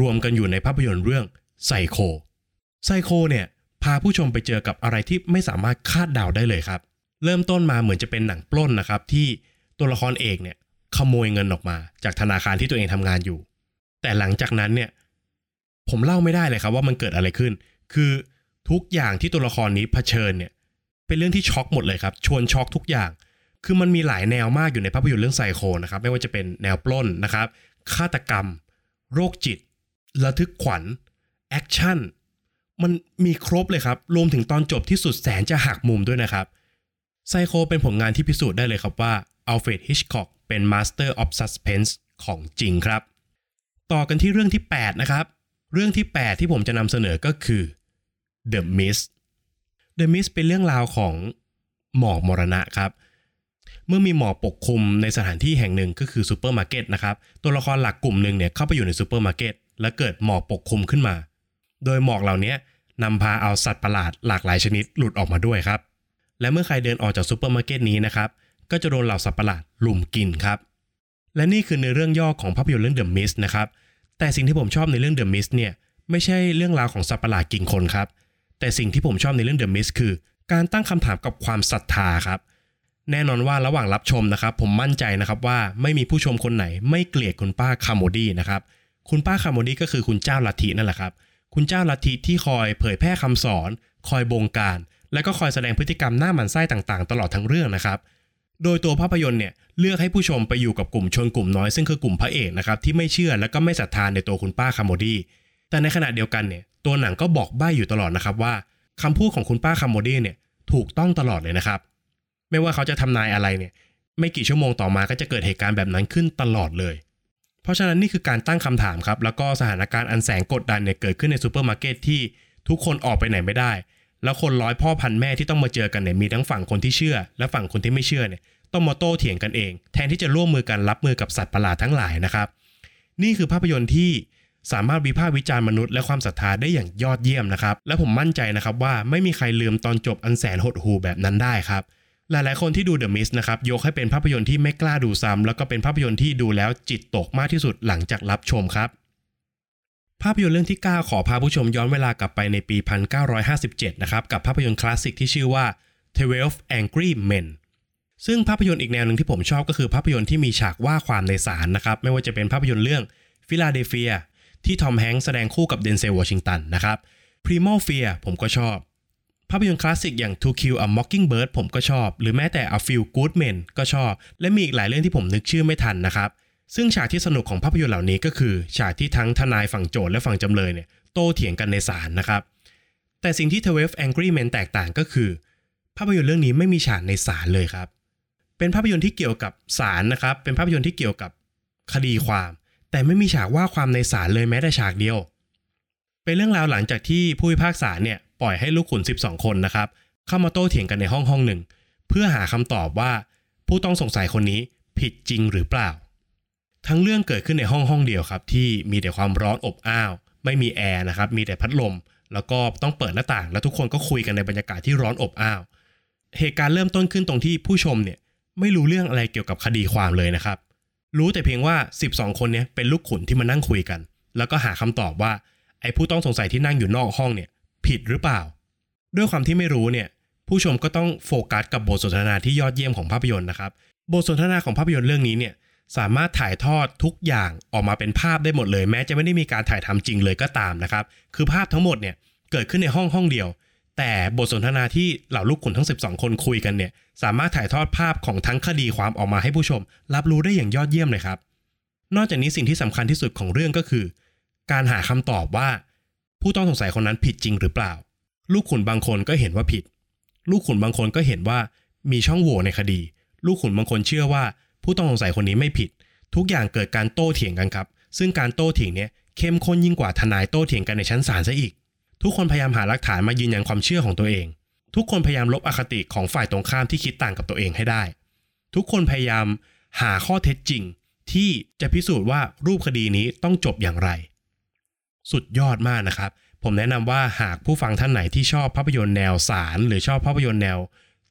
รวมกันอยู่ในภาพยนตร์เรื่องไซโคไซโคเนี่ยพาผู้ชมไปเจอกับอะไรที่ไม่สามารถคาดเดาได้เลยครับ เริ่มต้นมาเหมือนจะเป็นหนังปล้นนะครับ ที่ตัวละครเอกเนี่ยขโมยเงินออกมาจากธนาคารที่ตัวเองทำงานอยู่ แต่หลังจากนั้นเนี่ย ผมเล่าไม่ได้เลยครับว่ามันเกิดอะไรขึ้น คือทุกอย่างที่ตัวละครนี้เผชิญเนี่ย เป็นเรื่องที่ช็อกหมดเลยครับ ชวนช็อกทุกอย่าง คือมันมีหลายแนวมากอยู่ในภาพยนตร์เรื่องไซโคนะครับ ไม่ว่าจะเป็นแนวปล้นนะครับ ฆาตกรรม โรคจิต ระทึกขวัญ แอคชั่น มันมีครบเลยครับ รวมถึงตอนจบที่สุดแสนจะหักมุมด้วยนะครับ ไซโคเป็นผลงานที่พิสูจน์ได้เลยครับว่าอัลเฟรดฮิชคอกเป็น Master of Suspense ของจริงครับ ต่อกันที่เรื่องที่ 8 นะครับ เรื่องที่ 8 ที่ผมจะนำเสนอก็คือ The Mist The Mist เป็นเรื่องราวของหมอกมรณะครับ เมื่อมีหมอกปกคลุมในสถานที่แห่งหนึ่งก็คือซูเปอร์มาร์เก็ตนะครับ ตัวละครหลักกลุ่มหนึ่งเนี่ยเข้าไปอยู่ในซูเปอร์มาร์เก็ตและเกิดหมอกปกคลุมขึ้นมา โดยหมอกเหล่านี้นำพาเอาสัตว์ประหลาดหลากหลายชนิดหลุดออกมาด้วยครับ และเมื่อใครเดินออกจากซูเปอร์มาร์เก็ตนี้นะครับ ก็จะโดนเหล่าสัตว์ประหลาดรุมกินครับ และนี่คือในเรื่องย่อของภาพยนตร์เรื่อง The Mist นะครับ แต่สิ่งที่ผมชอบในเรื่อง The Mist เนี่ยไม่ใช่เรื่องราวของสัตว์ประหลาดกินคนครับ แต่สิ่งที่ผมชอบในเรื่อง The Mist คือ การตั้งคำถามกับความศรัทธาครับ แน่นอนว่าระหว่างรับชมนะครับ ผมมั่นใจนะครับว่าไม่มีผู้ชมคนไหน ไม่เกลียดคุณป้าคาโมดี้นะครับคุณป้าคาโมดี้ก็คือคุณเจ้าลัทธินั่นแหละครับ คุณเจ้าลัทธิที่คอยเผยแพร่คำสอน คอยบงการ และก็คอยแสดงพฤติกรรมน่าหมั่นไส้ต่างๆ ตลอดทั้งเรื่องนะครับ โดยตัวภาพยนตร์เนี่ยเลือกให้ผู้ชมไปอยู่กับกลุ่มชนกลุ่มน้อยซึ่งคือกลุ่มพระเอกนะครับที่ไม่เชื่อและก็ไม่ศรัทธาในตัวคุณป้าคาโมดี้แต่ในขณะเดียวกันเนี่ยตัวหนังก็บอกใบ้อยู่ตลอดนะครับว่าคำพูดของคุณป้าคาโมดี้เนี่ยถูกต้องตลอดเลยนะครับ ไม่ว่าเขาจะทำนายอะไรเนี่ยไม่กี่ชั่วโมงต่อมาก็จะเกิดเหตุการณ์แบบนั้นขึ้นตลอดเลย เพราะฉะนั้นนี่คือการตั้งคำถามครับแล้วก็สถานการณ์อันแสนกดดันเนี่ยเกิดขึ้นในซูเปอร์มาร์เก็ตที่ทุกคนออกไปไหนไม่ได้ แล้วคนร้อยพ่อพันแม่ที่ต้องมาเจอกันเนี่ยมีทั้งฝั่งคนที่เชื่อ และฝั่งคนที่ไม่เชื่อเนี่ยต้องมาโต้เถียงกันเอง แทนที่จะร่วมมือกันรับมือกับสัตว์ประหลาดทั้งหลายนะครับ นี่คือภาพยนตร์ที่สามารถวิพากษ์วิจารณ์มนุษย์และความศรัทธาได้อย่างยอดเยี่ยมนะครับ และผมมั่นใจนะครับว่าไม่มีใครลืมตอนจบอันแสนหดหู่แบบนั้นได้ครับ หลายๆ คนที่ดู The Mist นะครับยกให้เป็นภาพยนตร์ที่ไม่กล้าดูซ้ำแล้วก็เป็นภาพยนตร์ที่ดูแล้วจิตตกมากที่สุดหลังจากรับชมครับ ภาพยนตร์เรื่องที่ 9 ขอพาผู้ชมย้อนเวลากลับไปในปี 1957 นะครับ กับภาพยนตร์คลาสสิกที่ชื่อว่า12 Angry Men ซึ่งภาพยนตร์อีกแนวหนึ่งที่ผมชอบก็คือภาพยนตร์ที่มีฉากว่าความในศาลนะครับ ไม่ว่าจะเป็นภาพยนตร์เรื่อง Philadelphia ที่ทอมแฮงค์แสดงคู่กับเดนเซลวอชิงตันนะครับ Primal Fear ผมก็ชอบ ภาพยนตร์คลาสสิกอย่าง To Kill a Mockingbird ผมก็ชอบ หรือแม้แต่ A Few Good Men ก็ชอบ และมีอีกหลายเรื่องที่ผมนึกชื่อไม่ทันนะครับ ซึ่งฉากที่สนุกของภาพยนตร์เหล่านี้ก็คือฉากที่ทั้งทนายฝั่งโจทก์และฝั่งจำเลยเนี่ยโต้เถียงกันในศาลนะครับ แต่สิ่งที่ 12 Angry Men แตกต่างก็คือ ภาพยนตร์เรื่องนี้ไม่มีฉากในศาลเลยครับ เป็นภาพยนตร์ที่เกี่ยวกับศาลนะครับ เป็นภาพยนตร์ที่เกี่ยวกับคดีความ แต่ไม่มีฉากว่าความในศาลเลยแม้แต่ฉากเดียว เป็นเรื่องราวหลังจากที่ผู้พิพากษาเนี่ยปล่อยให้ลูกขุน 12 คนนะครับเข้ามาโต้เถียงกันในห้องห้องหนึ่ง เพื่อหาคำตอบว่าผู้ต้องสงสัยคนนี้ผิดจริงหรือเปล่า ทั้งเรื่องเกิดขึ้นในห้องห้องเดียวครับ ที่มีแต่ความร้อนอบอ้าว ไม่มีแอร์นะครับ มีแต่พัดลม แล้วก็ต้องเปิดหน้าต่าง แล้วทุกคนก็คุยกันในบรรยากาศที่ร้อนอบอ้าว เหตุการณ์เริ่มต้นขึ้นตรงที่ผู้ชมเนี่ยไม่รู้เรื่องอะไรเกี่ยวกับคดีความเลยนะครับ รู้แต่เพียงว่า 12 คนเนี้ยเป็นลูกขุนที่มานั่งคุยกัน แล้วก็หาคำตอบว่าไอ้ผู้ต้องสงสัยที่นั่งอยู่นอกห้องเนี่ย ผิดหรือเปล่า ด้วยความที่ไม่รู้เนี่ย ผู้ชมก็ต้องโฟกัสกับบทสนทนาที่ยอดเยี่ยมของภาพยนตร์นะครับ บทสนทนาของภาพยนตร์เรื่องนี้เนี่ย สามารถถ่ายทอดทุกอย่างออกมาเป็นภาพได้หมดเลย แม้จะไม่ได้มีการถ่ายทำจริงเลยก็ตามนะครับ คือภาพทั้งหมดเนี่ยเกิดขึ้นในห้องห้องเดียว แต่บทสนทนาที่เหล่าลูกขุนทั้ง 12 คนคุยกันเนี่ยสามารถถ่ายทอดภาพของทั้งคดีความออกมาให้ผู้ชม รับรู้ได้อย่างยอดเยี่ยมเลยครับ นอกจากนี้สิ่งที่สำคัญที่สุดของเรื่องก็คือ การหาคำตอบว่า ผู้ต้องสงสัยคนนั้นผิดจริงหรือเปล่า ลูกขุนบางคนก็เห็นว่าผิด ลูกขุนบางคนก็เห็นว่ามีช่องโหว่ในคดี ลูกขุนบางคนเชื่อว่า ผู้ต้องสงสัยคนนี้ไม่ผิด ทุกอย่างเกิดการโต้เถียงกันครับ ซึ่งการโต้เถียงเนี้ยเข้มข้นยิ่งกว่าทนายโต้เถียงกันในชั้นศาลซะอีก ทุกคนพยายามหาหลักฐานมายืนยันความเชื่อของตัวเอง ทุกคนพยายามลบอคติของฝ่ายตรงข้ามที่คิดต่างกับตัวเองให้ได้ ทุกคนพยายามหาข้อเท็จจริง ที่จะพิสูจน์ว่ารูปคดีนี้ต้องจบอย่างไร สุดยอดมากนะครับ ผมแนะนำว่าหากผู้ฟังท่านไหนที่ชอบภาพยนตร์แนวสารหรือชอบภาพยนตร์แนว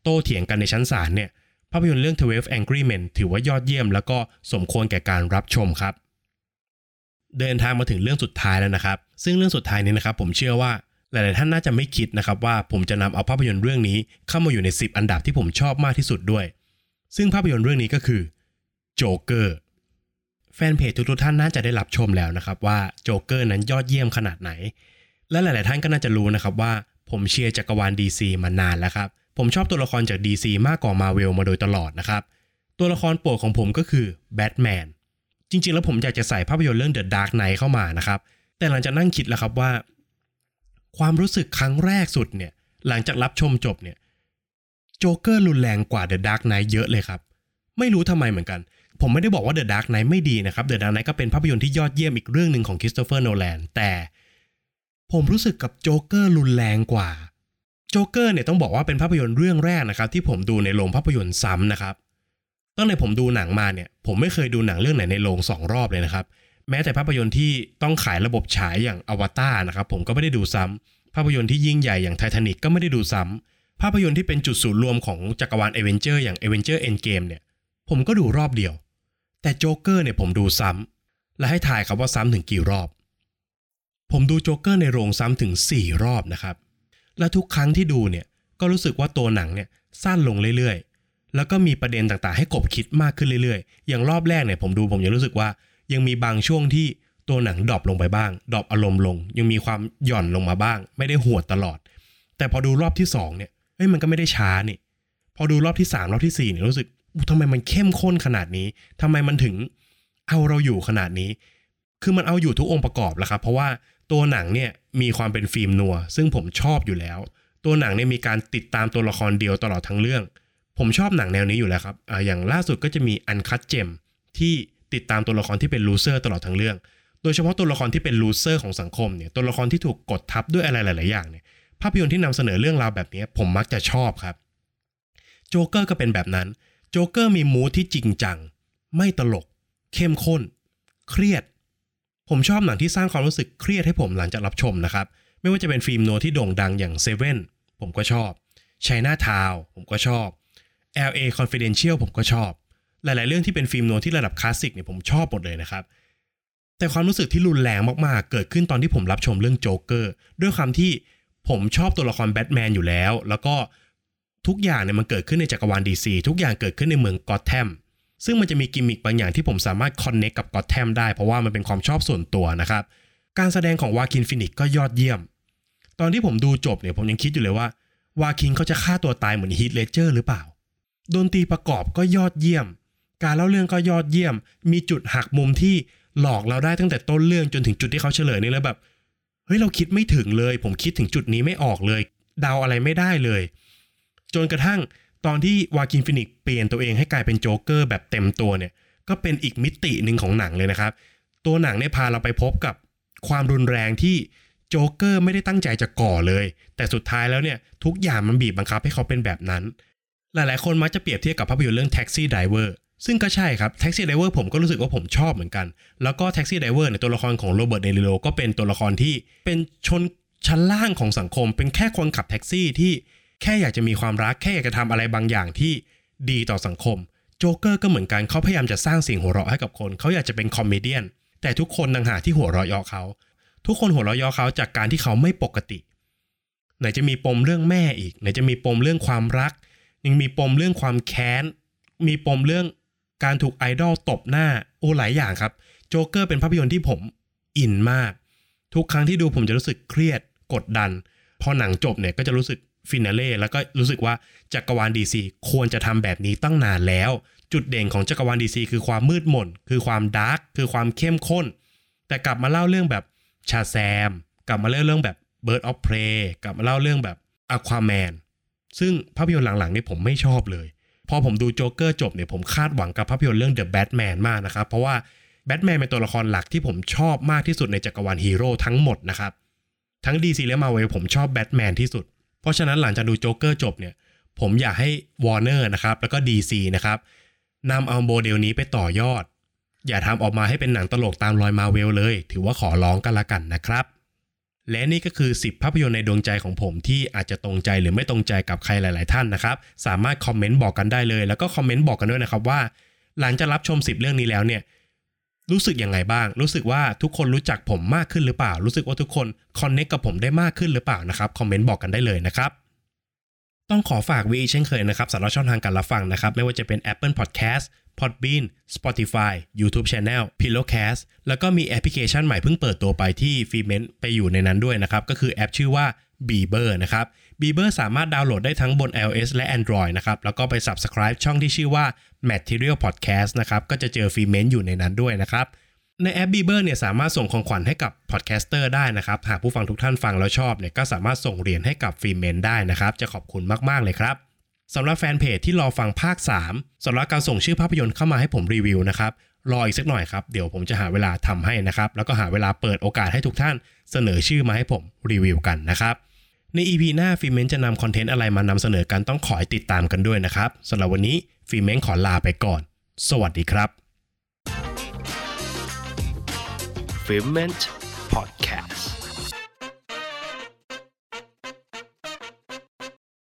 โต้เถียงกันในชั้นศาลเนี่ย ภาพยนตร์เรื่อง 12 Angry Men ถือว่ายอดเยี่ยม แล้วก็สมควรแก่การรับชมครับ เดินทางมาถึงเรื่องสุดท้ายแล้วนะครับ ซึ่งเรื่องสุดท้ายนี้นะครับผมเชื่อว่าหลายๆท่านน่าจะไม่คิดนะครับว่าผมจะนำเอาภาพยนตร์เรื่องนี้เข้ามาอยู่ใน 10 อันดับที่ผมชอบมากที่สุดด้วย ซึ่งภาพยนตร์เรื่องนี้ก็คือโจ๊กเกอร์แฟนเพจทุกๆท่านน่าจะได้รับชมแล้วนะครับว่าโจ๊กเกอร์นั้นยอดเยี่ยมขนาดไหน และหลาย ๆ ท่านก็น่าจะรู้นะครับว่าผมเชียร์จักรวาล DC มานานแล้วครับ ผมชอบตัวละครจาก DC มากกว่า Marvel มาโดยตลอดนะครับ ตัวละครโปรดของผมก็คือแบทแมนจริง ๆ แล้วผมอยากจะใส่ภาพยนตร์เรื่อง The Dark Knight เข้ามานะครับ แต่หลังจากนั่งคิดแล้วครับว่า ความรู้สึกครั้งแรกสุดเนี่ย หลังจากรับชมจบเนี่ยโจ๊กเกอร์รุนแรงกว่า The Dark Knight เยอะเลยครับ ไม่รู้ทำไมเหมือนกัน ผมไม่ได้บอกว่า The Dark Knight ไม่ดีนะครับ The Dark Knight ก็เป็นภาพยนตร์ที่ยอดเยี่ยมอีกเรื่องหนึ่งของคริสโตเฟอร์โนแลนแต่ผมรู้สึกกับโจ๊กเกอร์รุนแรงกว่า โจ๊กเกอร์เนี่ยต้องบอกว่าเป็นภาพยนตร์เรื่องแรกนะครับ ที่ผมดูในโรงภาพยนตร์ซ้ำนะครับตั้งแต่ผมดูหนังมาเนี่ย ผมไม่เคยดูหนังเรื่องไหนในโรงสองรอบเลยนะครับ แม้แต่ภาพยนตร์ที่ต้องขายระบบฉายอย่างอวตารนะครับ ผมก็ไม่ได้ดูซ้ำภาพยนตร์ที่ยิ่งใหญ่อย่างไททานิกก็ไม่ได้ดูซ้ำภาพยนตร์ที่เป็นจุดศูนย์รวมของจักรวาลเอเวนเจอร์อย่าง Avengers Endgame เนี่ย ผมก็ดูรอบเดียว แต่โจ๊กเกอร์เนี่ยผมดูซ้ำและให้ทายครับว่าซ้ำถึงกี่รอบ ผมดูโจ๊กเกอร์ในโรงซ้ำถึง 4 รอบนะครับ และทุกครั้งที่ดูเนี่ยก็รู้สึกว่าตัวหนังเนี่ยสั้นลงเรื่อยๆ แล้วก็มีประเด็นต่างๆ ให้ขบคิดมากขึ้นเรื่อยๆ อย่างรอบแรกเนี่ยผมดูผมยังรู้สึกว่า ยังมีบางช่วงที่ตัวหนัง drop ลงไปบ้าง drop อารมณ์ลง ยังมีความหย่อนลงมาบ้าง ไม่ได้หวดตลอด แต่พอดูรอบที่สองเนี่ยเฮ้ยมันก็ไม่ได้ช้านี่ พอดูรอบที่สามรอบที่สี่เนี่ยรู้สึกทำไมมันเข้มข้นขนาดนี้ทำไมมันถึงเอาเราอยู่ขนาดนี้ คือมันเอาอยู่ทุกองค์ประกอบแหละครับ เพราะว่าตัวหนังเนี่ย มีความเป็น film noir ซึ่งผมชอบอยู่แล้ว ตัวหนังเนี่ยมีการติดตามตัวละครเดียวตลอดทั้งเรื่อง ผมชอบหนังแนวนี้อยู่แล้วครับ อย่างล่าสุดก็จะมี Uncut Gems ที่ติดตามตัวละครที่เป็น loser ตลอดทั้งเรื่อง โดยเฉพาะตัวละครที่เป็น loser ของสังคมเนี่ย ตัวละครที่ถูกกดทับด้วยอะไรหลาย ๆ อย่างเนี่ย ภาพยนตร์ที่นำเสนอเรื่องราวแบบนี้ผมมักจะชอบครับ โจ๊กเกอร์ก็เป็นแบบนั้น โจ๊กเกอร์มี mood ที่จริงจัง ไม่ตลก เข้มข้น เครียด ผมชอบหนังที่สร้างความรู้สึกเครียดให้ผมหลังจากรับชมนะครับ ไม่ว่าจะเป็น film noir ที่โด่งดังอย่างเซเว่นผมก็ชอบ Chinatown ผมก็ชอบ LA Confidential ผมก็ชอบ หลาย ๆ เรื่องที่เป็น film noir ที่ระดับคลาสสิกเนี่ยผมชอบหมดเลยนะครับ แต่ความรู้สึกที่รุนแรงมาก ๆ เกิดขึ้นตอนที่ผมรับชมเรื่องโจ๊กเกอร์ด้วยความที่ผมชอบตัวละครแบทแมนอยู่แล้ว แล้วก็ทุกอย่างเนี่ยมันเกิดขึ้นในจักรวาล DC ทุกอย่างเกิดขึ้นในเมืองก็อตแทม ซึ่งมันจะมีกิมมิคบางอย่างที่ผมสามารถคอนเน c กับก็อตแทมได้เพราะว่ามันเป็นความชอบส่วนตัวนะครับ การแสดงของวาคินฟินิกซ์ก็ยอดเยี่ยม ตอนที่ผมดูจบเนี่ยผมยังคิดอยู่เลยว่าวาคินเขาจะฆ่าตัวตายเหมือนฮีธเลดเจอร์หรือเปล่า ดนตรีประกอบก็ยอดเยี่ยม การเล่าเรื่องก็ยอดเยี่ยม มีจุดหักมุมที่หลอกเราได้ตั้งแต่ต้นเรื่องจนถึงจุดที่เขาเฉลยนี่แล้วแบบเฮ้ยเราคิดไม่ถึงเลย ผมคิดถึงจุดนี้ไม่ออกเลย เดาอะไรไม่ได้เลย จนกระทั่ง ตอนที่วาคินฟินิกซ์เปลี่ยนตัวเองให้กลายเป็นโจ๊กเกอร์แบบเต็มตัวเนี่ย ก็เป็นอีกมิติหนึ่งของหนังเลยนะครับ ตัวหนังเนี่ยพาเราไปพบกับความรุนแรงที่โจ๊กเกอร์ไม่ได้ตั้งใจจะก่อเลย แต่สุดท้ายแล้วเนี่ยทุกอย่างมันบีบบังคับให้เขาเป็นแบบนั้น หลายๆ คนมักจะเปรียบเทียบกับภาพยนตร์เรื่อง Taxi Driver ซึ่งก็ใช่ครับ Taxi Driver ผมก็รู้สึกว่าผมชอบเหมือนกัน แล้วก็ Taxi Driver ในตัวละครของโรเบิร์ตเดนิโรก็เป็นตัวละครที่เป็นชนชั้นล่างของสังคม เป็นแค่คนขับแท็กซี่ที่ แค่อยากจะมีความรักแค่อยากจะทำอะไรบางอย่างที่ดีต่อสังคม โจ๊กเกอร์ก็เหมือนกันเขาพยายามจะสร้างเสียงหัวเราะให้กับคน เขาอยากจะเป็น comedian แต่ทุกคนต่างหากที่หัวเราะเยาะเขา ทุกคนหัวเราะเยาะเขาจากการที่เขาไม่ปกติ ไหนจะมีปมเรื่องแม่อีก ไหนจะมีปมเรื่องความรัก ยังมีปมเรื่องความแค้น มีปมเรื่องการถูกไอดอลตบหน้า โอ้หลายอย่างครับ โจ๊กเกอร์เป็นภาพยนตร์ที่ผมอินมาก ทุกครั้งที่ดูผมจะรู้สึกเครียดกดดัน พอหนังจบเนี่ยก็จะรู้สึก finale แล้วก็รู้สึกว่าจักรวาล DC ควรจะทำแบบนี้ตั้งนานแล้ว จุดเด่นของจักรวาล DC คือความมืดมน คือความ dark คือความเข้มข้น แต่กลับมาเล่าเรื่องแบบ Shazam กลับมาเล่าเรื่องแบบ Birds of Prey กลับมาเล่าเรื่องแบบ Aquaman ซึ่งภาพยนตร์หลังๆนี่ผมไม่ชอบเลย พอผมดูโจ๊กเกอร์จบเนี่ยผมคาดหวังกับภาพยนตร์เรื่อง The Batman มากนะครับเพราะว่าแบทแมนเป็นตัวละครหลักที่ผมชอบมากที่สุดในจักรวาลฮีโร่ทั้งหมดนะครับทั้ง DC และ Marvel ผมชอบแบทแมนที่สุด เพราะฉะนั้นหลังจากดูโจ๊กเกอร์จบเนี่ย ผมอยากให้ Warner นะครับแล้วก็ DC นะครับนำเอาโมเดลนี้ไปต่อยอด อย่าทำออกมาให้เป็นหนังตลกตามรอยมาเวลเลย ถือว่าขอร้องกันละกันนะครับ และนี่ก็คือ 10 ภาพยนตร์ในดวงใจของผมที่อาจจะตรงใจหรือไม่ตรงใจกับใครหลาย ๆ ท่านนะครับ สามารถคอมเมนต์บอกกันได้เลย แล้วก็คอมเมนต์บอกกันด้วยนะครับว่า หลังจากรับชม 10 เรื่องนี้แล้วเนี่ย รู้สึกยังไงบ้าง รู้สึกว่าทุกคนรู้จักผมมากขึ้นหรือเปล่า รู้สึกว่าทุกคนคอนเน c t กับผมได้มากขึ้นหรือเปล่านะครับ คอมเมนต์บอกกันได้เลยนะครับ ต้องขอฝากวีเช่นเคยนะครับสำหรับช่องทางการรับฟังนะครับ ไม่ว่าจะเป็น Apple Podcast Podbean Spotify YouTube Channel Pillowcast แล้วก็มีแอปพลิเคชันใหม่เพิ่งเปิดตัวไปที่ฟีเมนไปอยู่ในนั้นด้วยนะครับ ก็คือแอปชื่อว่า Bieber นะครับ Bieber สามารถดาวน์โหลดได้ทั้งบน iOS และ Android นะครับ แล้วก็ไป Subscribe ช่องที่ชื่อว่า Material Podcast นะครับก็จะเจอฟีเมนอยู่ในนั้นด้วยนะครับในแอป Bieber เนี่ยสามารถส่งของขวัญให้กับ podcaster ได้นะครับ หากผู้ฟังทุกท่านฟังแล้วชอบเนี่ยก็สามารถส่งเหรียญให้กับฟีเมนได้นะครับ จะขอบคุณมาก ๆ เลยครับสำหรับแฟนเพจที่รอฟังภาค 3สำหรับการส่งชื่อภาพยนตร์เข้ามาให้ผมรีวิวนะครับ รออีกสักหน่อยครับ เดี๋ยวผมจะหาเวลาทำให้นะครับ แล้วก็หาเวลาเปิดโอกาสให้ทุกท่านเสนอชื่อมาให้ผมรีวิวกันนะครับใน EP หน้าฟิเมนจะนำคอนเทนต์อะไรมานำเสนอกันต้องขอติดตามกันด้วยนะครับสำหรับวันนี้ ฟิเม้งขอลาไปก่อน สวัสดีครับ f i l m e n t